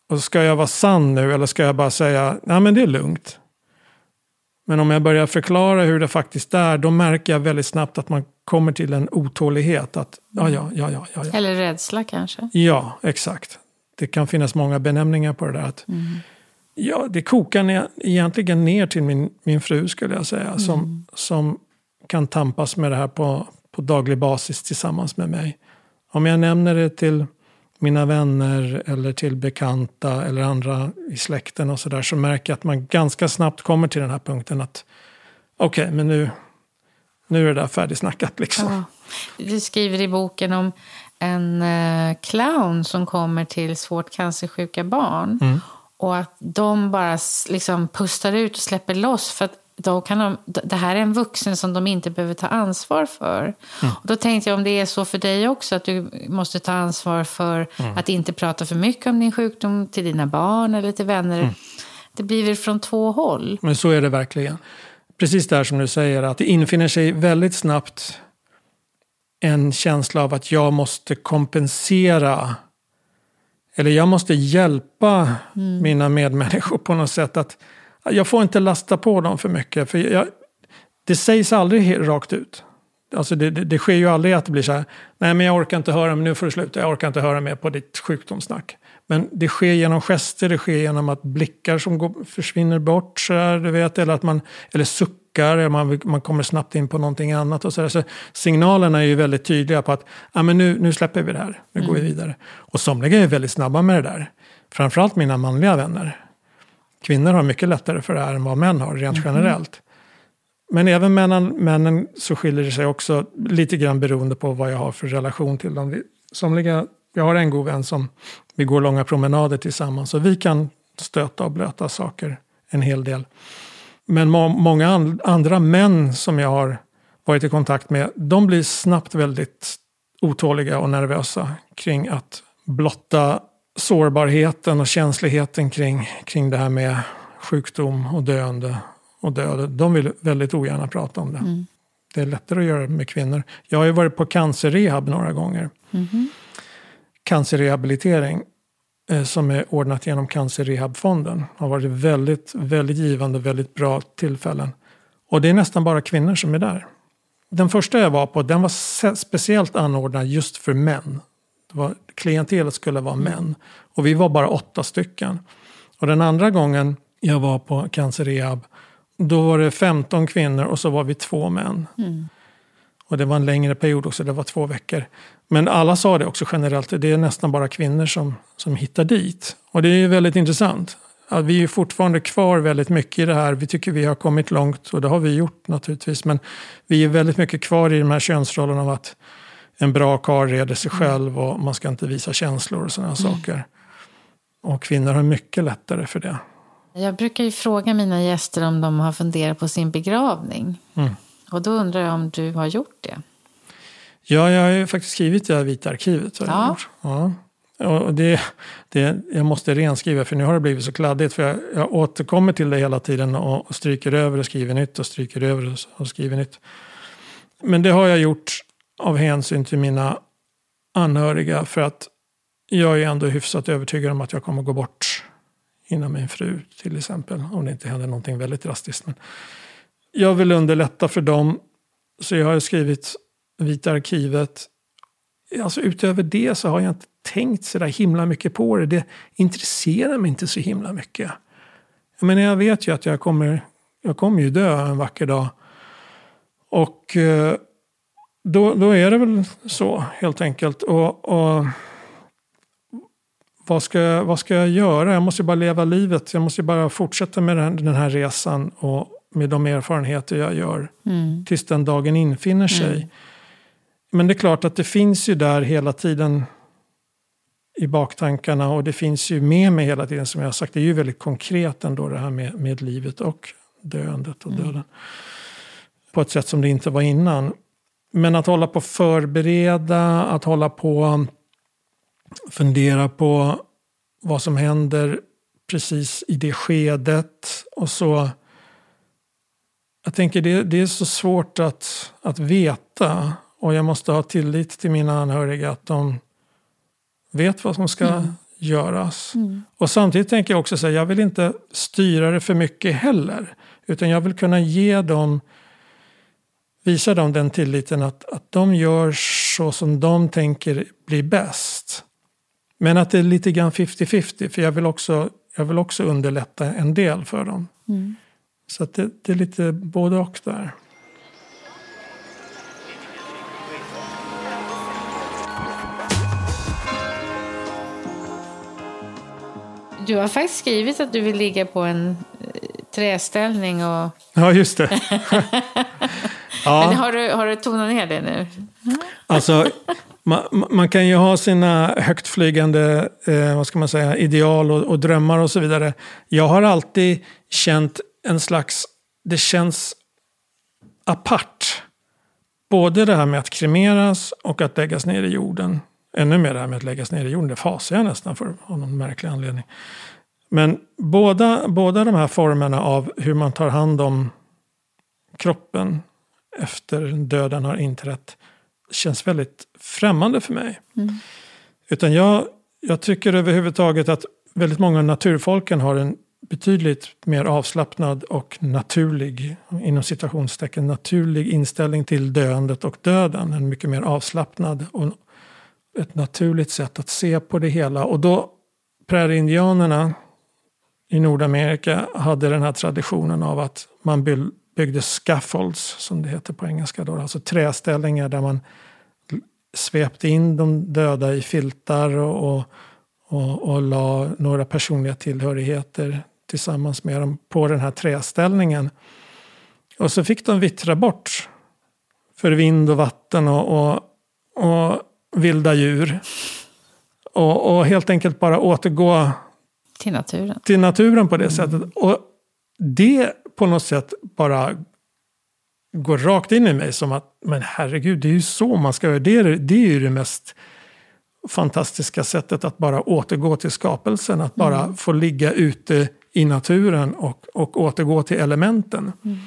Och ska jag vara sann nu eller ska jag bara säga, nej men det är lugnt. Men om jag börjar förklara hur det faktiskt är, då märker jag väldigt snabbt att man kommer till en otålighet. Att, ja, ja, ja, ja, ja, Eller rädsla kanske? Ja, exakt. Det kan finnas många benämningar på det där. Att, mm. Ja, det kokar ner, egentligen ner till min, min fru skulle jag säga. Mm. Som, som kan tampas med det här på, på daglig basis tillsammans med mig. Om jag nämner det till mina vänner eller till bekanta eller andra i släkten och sådär så märker jag att man ganska snabbt kommer till den här punkten att okej, okay, men nu, nu är det där färdigsnackat liksom. Ja. Du skriver i boken om en eh, clown som kommer till svårt cancersjuka barn. Mm. Och att de bara liksom pustar ut och släpper loss. För att då kan de, det här är en vuxen som de inte behöver ta ansvar för. Mm. Och då tänkte jag om det är så för dig också, att du måste ta ansvar för mm. att inte prata för mycket om din sjukdom till dina barn eller till vänner. Mm. Det blir väl från två håll. Men så är det verkligen. Precis där som du säger, att det infinner sig väldigt snabbt en känsla av att jag måste kompensera eller jag måste hjälpa mm. mina medmänniskor på något sätt. att Jag får inte lasta på dem för mycket. För jag, det sägs aldrig rakt ut. Alltså det, det, det, sker ju aldrig att det blir så här, nej men jag orkar inte höra, men nu får du sluta, jag orkar inte höra mer på ditt sjukdomssnack. Men det sker genom gester, det sker genom att blickar som går, försvinner bort, så här, du vet, eller att man, eller suckar, eller man, man kommer snabbt in på någonting annat. Och så, där. så signalerna är ju väldigt tydliga på att ah, men nu, nu släpper vi det här, nu mm. går vi mm. vidare. Och somliga är väldigt snabba med det där. Framförallt mina manliga vänner. Kvinnor har mycket lättare för det här än vad män har, rent mm. generellt. Men även männen, männen så skiljer det sig också lite grann beroende på vad jag har för relation till dem. Somliga, jag har en god vän som vi går långa promenader tillsammans och vi kan stöta och blöta saker en hel del. Men må, många and, andra män som jag har varit i kontakt med, de blir snabbt väldigt otåliga och nervösa kring att blotta sårbarheten och känsligheten kring, kring det här med sjukdom och döende och död. De vill väldigt ogärna prata om det. Mm. Det är lättare att göra med kvinnor. Jag har ju varit på cancerrehab några gånger. Mm. Cancerrehabilitering eh, som är ordnat genom Cancerrehabfonden. Har varit väldigt, väldigt givande, väldigt bra tillfällen. Och det är nästan bara kvinnor som är där. Den första jag var på, den var speciellt anordnad just för män. Var, klientelet skulle vara män. Och vi var bara åtta stycken. Och den andra gången jag var på cancerrehab då var det 15 kvinnor och så var vi två män. Mm. Och det var en längre period också, det var två veckor. Men alla sa det också generellt, det är nästan bara kvinnor som, som hittar dit. Och det är ju väldigt intressant. Att vi är fortfarande kvar väldigt mycket i det här. Vi tycker vi har kommit långt och det har vi gjort naturligtvis. Men vi är väldigt mycket kvar i de här könsrollerna av att en bra karl reder sig mm. själv och man ska inte visa känslor och sådana mm. saker. Och kvinnor har mycket lättare för det. Jag brukar ju fråga mina gäster om de har funderat på sin begravning. Mm. Och då undrar jag om du har gjort det? Ja, jag har ju faktiskt skrivit det här vita arkivet. Ja. ja. Och det, det, jag måste renskriva för nu har det blivit så kladdigt. För jag, jag återkommer till det hela tiden och stryker över och skriver nytt och stryker över och skriver nytt. Men det har jag gjort av hänsyn till mina anhöriga för att jag är ändå hyfsat övertygad om att jag kommer gå bort innan min fru till exempel. Om det inte händer någonting väldigt drastiskt. Men jag vill underlätta för dem. Så jag har skrivit Vita arkivet. Alltså utöver det så har jag inte tänkt så där himla mycket på det. Det intresserar mig inte så himla mycket. Jag menar, jag vet ju att jag kommer, jag kommer ju dö en vacker dag. Och eh, då, då är det väl så helt enkelt. Och, och vad ska, vad ska jag göra? Jag måste bara leva livet. Jag måste bara fortsätta med den, den här resan och med de erfarenheter jag gör. Mm. Tills den dagen infinner sig. Mm. Men det är klart att det finns ju där hela tiden i baktankarna och det finns ju med mig hela tiden som jag har sagt. Det är ju väldigt konkret ändå det här med, med livet och döendet och mm. döden. På ett sätt som det inte var innan. Men att hålla på förbereda, att hålla på fundera på vad som händer precis i det skedet. Och så... Jag tänker det, det är så svårt att, att veta. Och jag måste ha tillit till mina anhöriga att de vet vad som ska mm. göras. Mm. Och samtidigt tänker jag också att jag vill inte styra det för mycket heller. Utan jag vill kunna ge dem, visa dem den tilliten att, att de gör så som de tänker blir bäst. Men att det är lite grann 50-50 för jag vill, också, jag vill också underlätta en del för dem. Mm. Så det, det är lite både och där. Du har faktiskt skrivit att du vill ligga på en träställning och... Ja, just det. ja. Men har du, har du tonat ner det nu? Alltså, man, man, kan ju ha sina högtflygande eh, vad ska man säga, ideal och, och, drömmar och så vidare. Jag har alltid känt en slags, det känns apart. Både det här med att kremeras och att läggas ner i jorden. Ännu mer det här med att läggas ner i jorden, det fasar jag nästan för av någon märklig anledning. Men båda, båda de här formerna av hur man tar hand om kroppen efter döden har inträtt känns väldigt främmande för mig. Mm. Utan jag, jag tycker överhuvudtaget att väldigt många naturfolken har en betydligt mer avslappnad och naturlig, inom citationstecken, naturlig inställning till döendet och döden. En mycket mer avslappnad och ett naturligt sätt att se på det hela. Och då präriindianerna i Nordamerika hade den här traditionen av att man byggde scaffolds, som det heter på engelska. Då, alltså träställningar där man svepte in de döda i filtar och, och, och, och la några personliga tillhörigheter tillsammans med dem på den här träställningen. Och så fick de vittra bort för vind och vatten och, och, och vilda djur. Och, och, helt enkelt bara återgå till naturen, till naturen på det mm. sättet. Och det på något sätt bara går rakt in i mig som att men herregud, det är ju så man ska göra. Det är, det är ju det mest fantastiska sättet att bara återgå till skapelsen. Att bara mm. få ligga ute i naturen och, och återgå till elementen. Mm.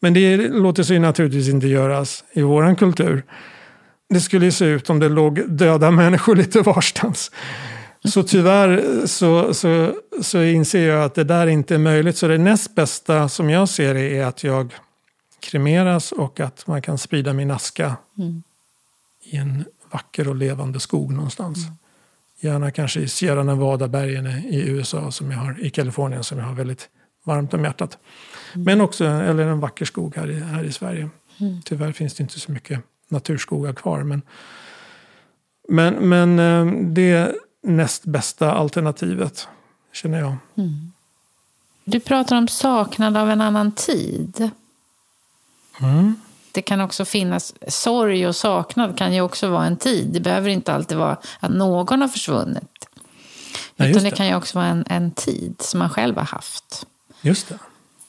Men det låter sig naturligtvis inte göras i vår kultur. Det skulle se ut om det låg döda människor lite varstans. Så tyvärr så, så, så inser jag att det där inte är möjligt. Så det näst bästa som jag ser det är att jag kremeras och att man kan sprida min aska mm. i en vacker och levande skog någonstans. Mm. Gärna kanske i Sierra Nevada-bergen i USA, som jag har, i Kalifornien, som jag har väldigt varmt om hjärtat. Mm. Men också eller en vacker skog här i, här i Sverige. Mm. Tyvärr finns det inte så mycket naturskogar kvar. Men, men, men eh, det näst bästa alternativet, känner jag. Mm. Du pratar om saknad av en annan tid. Mm. Det kan också finnas sorg och saknad kan ju också vara en tid. Det behöver inte alltid vara att någon har försvunnit. Nej, Utan det. det. kan ju också vara en, en tid som man själv har haft. Just det.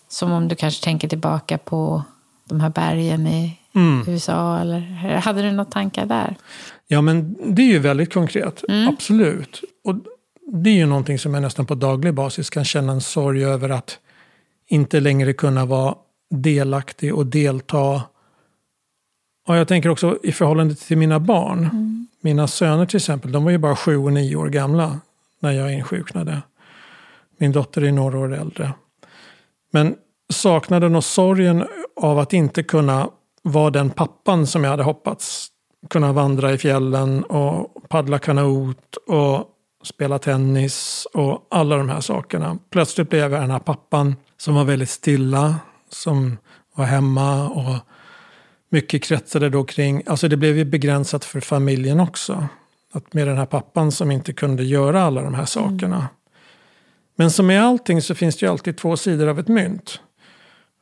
Som om du kanske tänker tillbaka på de här bergen i mm. USA. Eller, hade du några tankar där? Ja, men det är ju väldigt konkret. Mm. Absolut. Och det är ju någonting som jag nästan på daglig basis kan känna en sorg över att inte längre kunna vara delaktig och delta. Och jag tänker också i förhållande till mina barn. Mm. Mina söner till exempel, de var ju bara sju och nio år gamla när jag insjuknade. Min dotter är några år äldre. Men saknaden och sorgen av att inte kunna vara den pappan som jag hade hoppats. Kunna vandra i fjällen och paddla kanot och spela tennis och alla de här sakerna. Plötsligt blev jag den här pappan som var väldigt stilla, som var hemma och mycket kretsade då kring, alltså det blev ju begränsat för familjen också. Att med den här pappan som inte kunde göra alla de här sakerna. Mm. Men som med allting så finns det ju alltid två sidor av ett mynt.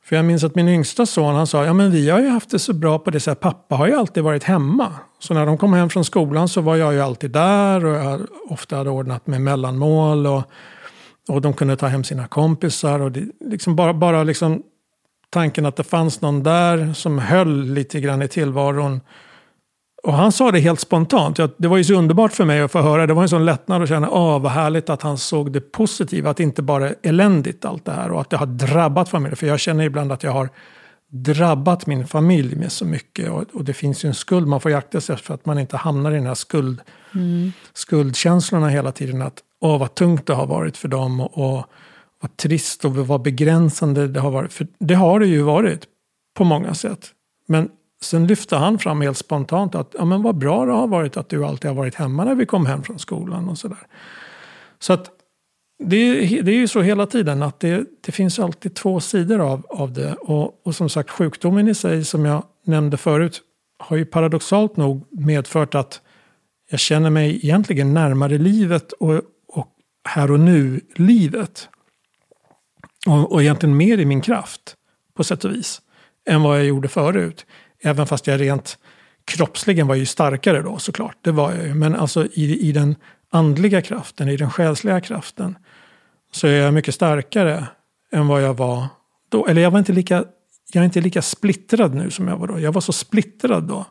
För jag minns att min yngsta son han sa, ja men vi har ju haft det så bra på det sättet, pappa har ju alltid varit hemma. Så när de kom hem från skolan så var jag ju alltid där och jag ofta hade ordnat med mellanmål. Och, och de kunde ta hem sina kompisar och det, liksom bara, bara liksom tanken att det fanns någon där som höll lite grann i tillvaron. Och han sa det helt spontant. Det var ju så underbart för mig att få höra. Det var en sån lättnad att känna, åh vad härligt att han såg det positiva. Att det inte bara är eländigt allt det här och att det har drabbat familjen. För jag känner ibland att jag har drabbat min familj med så mycket. Och, och det finns ju en skuld, man får jakta sig för att man inte hamnar i den här skuld, mm. skuldkänslorna hela tiden. Att åh vad tungt det har varit för dem. och, och vad trist och vad begränsande det har varit. För det har det ju varit på många sätt. Men sen lyfte han fram helt spontant att ja, men vad bra det har varit att du alltid har varit hemma när vi kom hem från skolan och sådär. Så att det, det är ju så hela tiden att det, det finns alltid två sidor av, av det. Och, och som sagt sjukdomen i sig som jag nämnde förut har ju paradoxalt nog medfört att jag känner mig egentligen närmare livet och här och nu-livet. Och, och egentligen mer i min kraft, på sätt och vis, än vad jag gjorde förut. Även fast jag rent kroppsligen var ju starkare då såklart, det var jag ju. Men alltså i, i den andliga kraften, i den själsliga kraften, så är jag mycket starkare än vad jag var då. Eller jag var inte lika, jag är inte lika splittrad nu som jag var då. Jag var så splittrad då.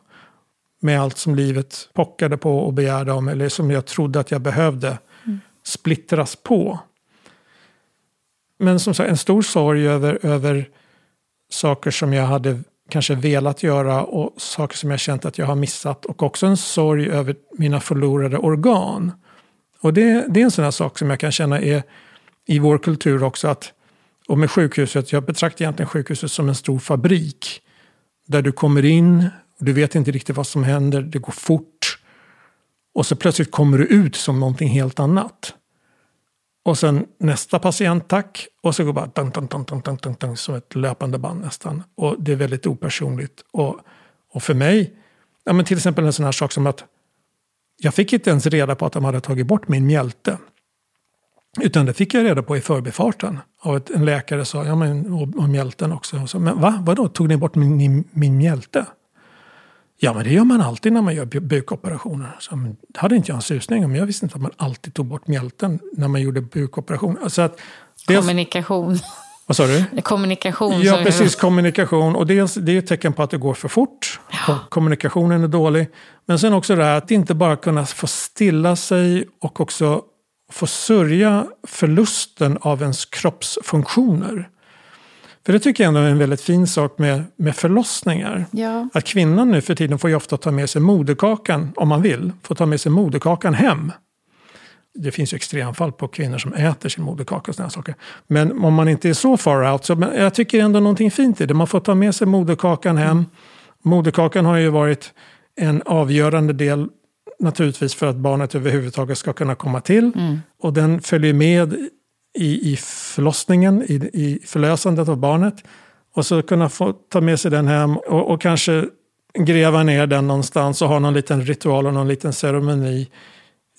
Med allt som livet pockade på och begärde om, eller som jag trodde att jag behövde mm. splittras på. Men som sagt, en stor sorg över, över saker som jag hade kanske velat göra och saker som jag känt att jag har missat. Och också en sorg över mina förlorade organ. Och det, det är en sån här sak som jag kan känna är i vår kultur också. att Och med sjukhuset, jag betraktar egentligen sjukhuset som en stor fabrik. Där du kommer in, och du vet inte riktigt vad som händer, det går fort. Och så plötsligt kommer du ut som någonting helt annat. Och sen nästa patient, tack. Och så går bara dun, dun, dun, dun, dun, dun, dun, som ett löpande band nästan. Och det är väldigt opersonligt. Och, och för mig, ja, men till exempel en sån här sak som att jag fick inte ens reda på att de hade tagit bort min mjälte. Utan det fick jag reda på i förbifarten. Av ett, en läkare sa, ja men och, och mjälten också. Och så, men va, vadå, tog ni bort min, min, min mjälte? Ja, men det gör man alltid när man gör bukoperationer. Så, men, det hade inte jag en susning om. Jag visste inte att man alltid tog bort mjälten när man gjorde bukoperationer. Så att, dels, kommunikation. Vad sa du? Kommunikation. Ja, precis. Kommunikation. Och dels, det är ett tecken på att det går för fort. Ja. Kommunikationen är dålig. Men sen också det här att inte bara kunna få stilla sig och också få sörja förlusten av ens kroppsfunktioner. För det tycker jag ändå är en väldigt fin sak med, med förlossningar. Ja. Att kvinnan nu för tiden får ju ofta ta med sig moderkakan, om man vill, får ta med sig moderkakan hem. Det finns ju extremfall på kvinnor som äter sin moderkaka och sådana saker. Men om man inte är så far out, så men jag tycker ändå någonting fint i det. Man får ta med sig moderkakan hem. Mm. Moderkakan har ju varit en avgörande del naturligtvis för att barnet överhuvudtaget ska kunna komma till. Mm. Och den följer med i, i förlossningen, i, i förlösandet av barnet. Och så kunna få ta med sig den hem och, och kanske gräva ner den någonstans och ha någon liten ritual och någon liten ceremoni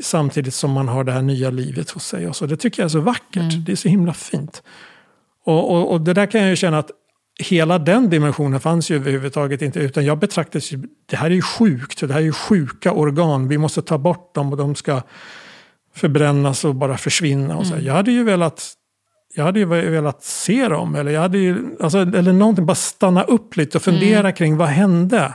samtidigt som man har det här nya livet hos sig. Och så. Det tycker jag är så vackert, mm. det är så himla fint. Och, och, och, det där kan jag ju känna att hela den dimensionen fanns ju överhuvudtaget inte. Utan jag betraktade det här är ju sjukt, det här är ju sjuka organ, vi måste ta bort dem och de ska förbrännas och bara försvinna. Och så. Mm. Jag hade ju velat jag hade ju velat se dem, eller, jag hade ju, alltså, eller någonting, bara stanna upp lite och fundera mm. kring vad hände?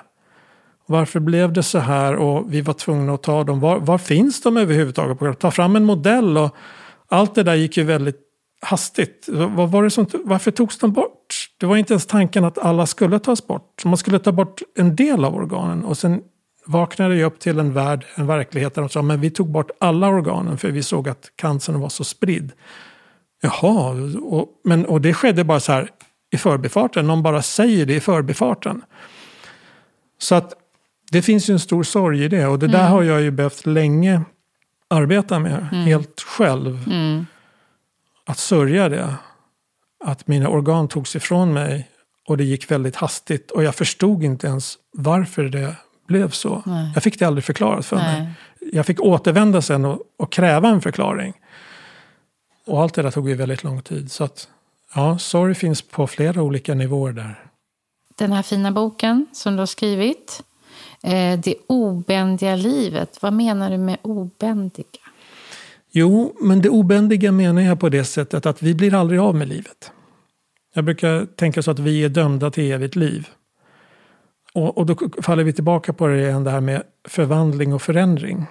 Varför blev det så här och vi var tvungna att ta dem? Var, var finns de överhuvudtaget? Ta fram en modell och allt det där gick ju väldigt hastigt. Vad var det som, varför togs de bort? Det var inte ens tanken att alla skulle tas bort. Man skulle ta bort en del av organen och sen vaknade jag upp till en värld, en verklighet där de sa men vi tog bort alla organen för vi såg att cancern var så spridd. Jaha, och, men, och det skedde bara så här i förbifarten. Någon bara säger det i förbifarten. Så att det finns ju en stor sorg i det och det mm. där har jag ju behövt länge arbeta med mm. helt själv. Mm. Att sörja det. Att mina organ togs ifrån mig och det gick väldigt hastigt och jag förstod inte ens varför det blev så. Nej. Jag fick det aldrig förklarat för Nej. mig. Jag fick återvända sen och, och, kräva en förklaring. Och allt det där tog ju väldigt lång tid. Så att, ja, sorg finns på flera olika nivåer där. Den här fina boken som du har skrivit, eh, Det obändiga livet. Vad menar du med obändiga? Jo, men det obändiga menar jag på det sättet att vi blir aldrig av med livet. Jag brukar tänka så att vi är dömda till evigt liv. Och, och då faller vi tillbaka på det igen, det här med förvandling och förändring.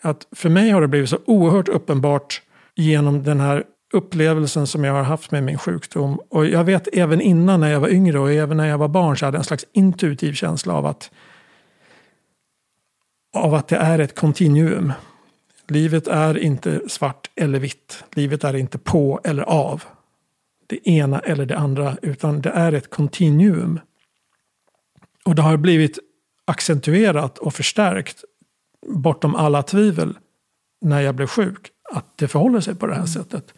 Att för mig har det blivit så oerhört uppenbart genom den här upplevelsen som jag har haft med min sjukdom. Och jag vet även innan när jag var yngre och även när jag var barn så hade jag en slags intuitiv känsla av att, av att det är ett kontinuum. Livet är inte svart eller vitt. Livet är inte på eller av. Det ena eller det andra, utan det är ett kontinuum. Och det har blivit accentuerat och förstärkt bortom alla tvivel när jag blev sjuk. Att det förhåller sig på det här mm. sättet.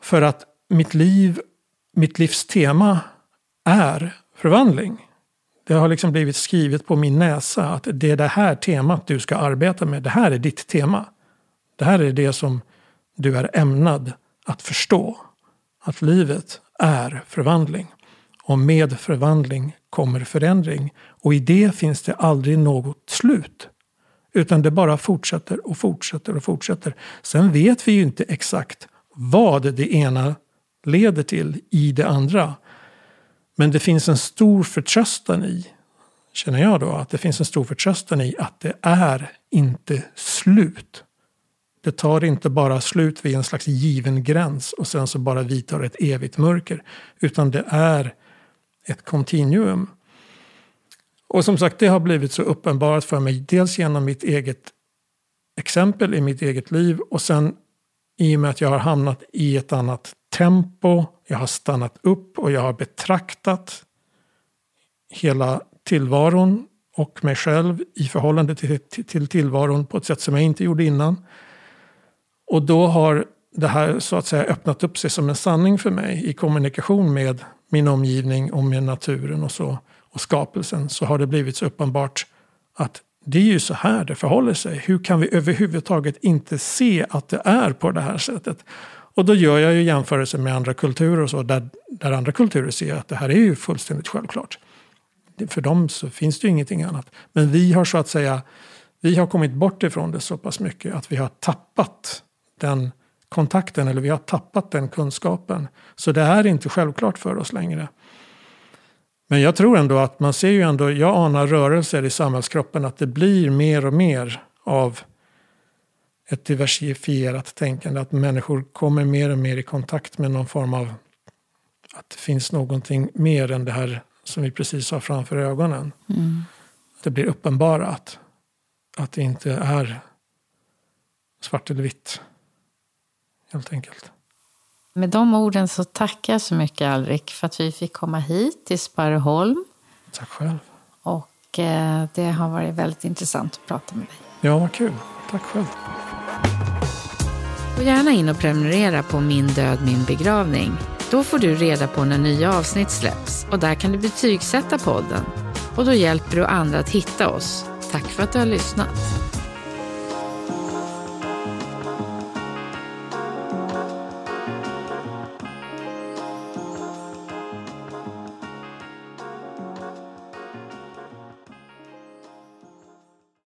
För att mitt liv, mitt livs tema är förvandling. Det har liksom blivit skrivet på min näsa att det är det här temat du ska arbeta med. Det här är ditt tema. Det här är det som du är ämnad att förstå att livet är förvandling. Och med förvandling kommer förändring. Och i det finns det aldrig något slut. Utan det bara fortsätter och fortsätter och fortsätter. Sen vet vi ju inte exakt vad det ena leder till i det andra. Men det finns en stor förtröstan i, känner jag då, att det finns en stor förtröstan i att det är inte slut. Det tar inte bara slut vid en slags given gräns och sen så bara vidtar ett evigt mörker. Utan det är ett kontinuum. Och som sagt, det har blivit så uppenbarat för mig. Dels genom mitt eget exempel i mitt eget liv och sen i och med att jag har hamnat i ett annat tempo. Jag har stannat upp och jag har betraktat hela tillvaron och mig själv i förhållande till, till tillvaron på ett sätt som jag inte gjorde innan. Och då har det här så att säga öppnat upp sig som en sanning för mig i kommunikation med min omgivning och med naturen och så och skapelsen så har det blivit så uppenbart att det är ju så här det förhåller sig. Hur kan vi överhuvudtaget inte se att det är på det här sättet? Och då gör jag ju jämförelser med andra kulturer och så där, där andra kulturer ser att det här är ju fullständigt självklart. För dem så finns det ju ingenting annat. Men vi har så att säga vi har kommit bort ifrån det så pass mycket att vi har tappat den kontakten eller vi har tappat den kunskapen. Så det är inte självklart för oss längre. Men jag tror ändå att man ser ju ändå, jag anar rörelser i samhällskroppen att det blir mer och mer av ett diversifierat tänkande. Att människor kommer mer och mer i kontakt med någon form av att det finns någonting mer än det här som vi precis har framför ögonen. Mm. Det blir uppenbarat att det inte är svart eller vitt. Helt enkelt. Med de orden så tackar jag så mycket Alrik för att vi fick komma hit till Sparreholm. Tack själv. Och eh, det har varit väldigt intressant att prata med dig. Ja, vad kul. Tack själv. Gå gärna in och prenumerera på Min död, min begravning. Då får du reda på när nya avsnitt släpps och där kan du betygsätta podden. Och då hjälper du andra att hitta oss. Tack för att du har lyssnat.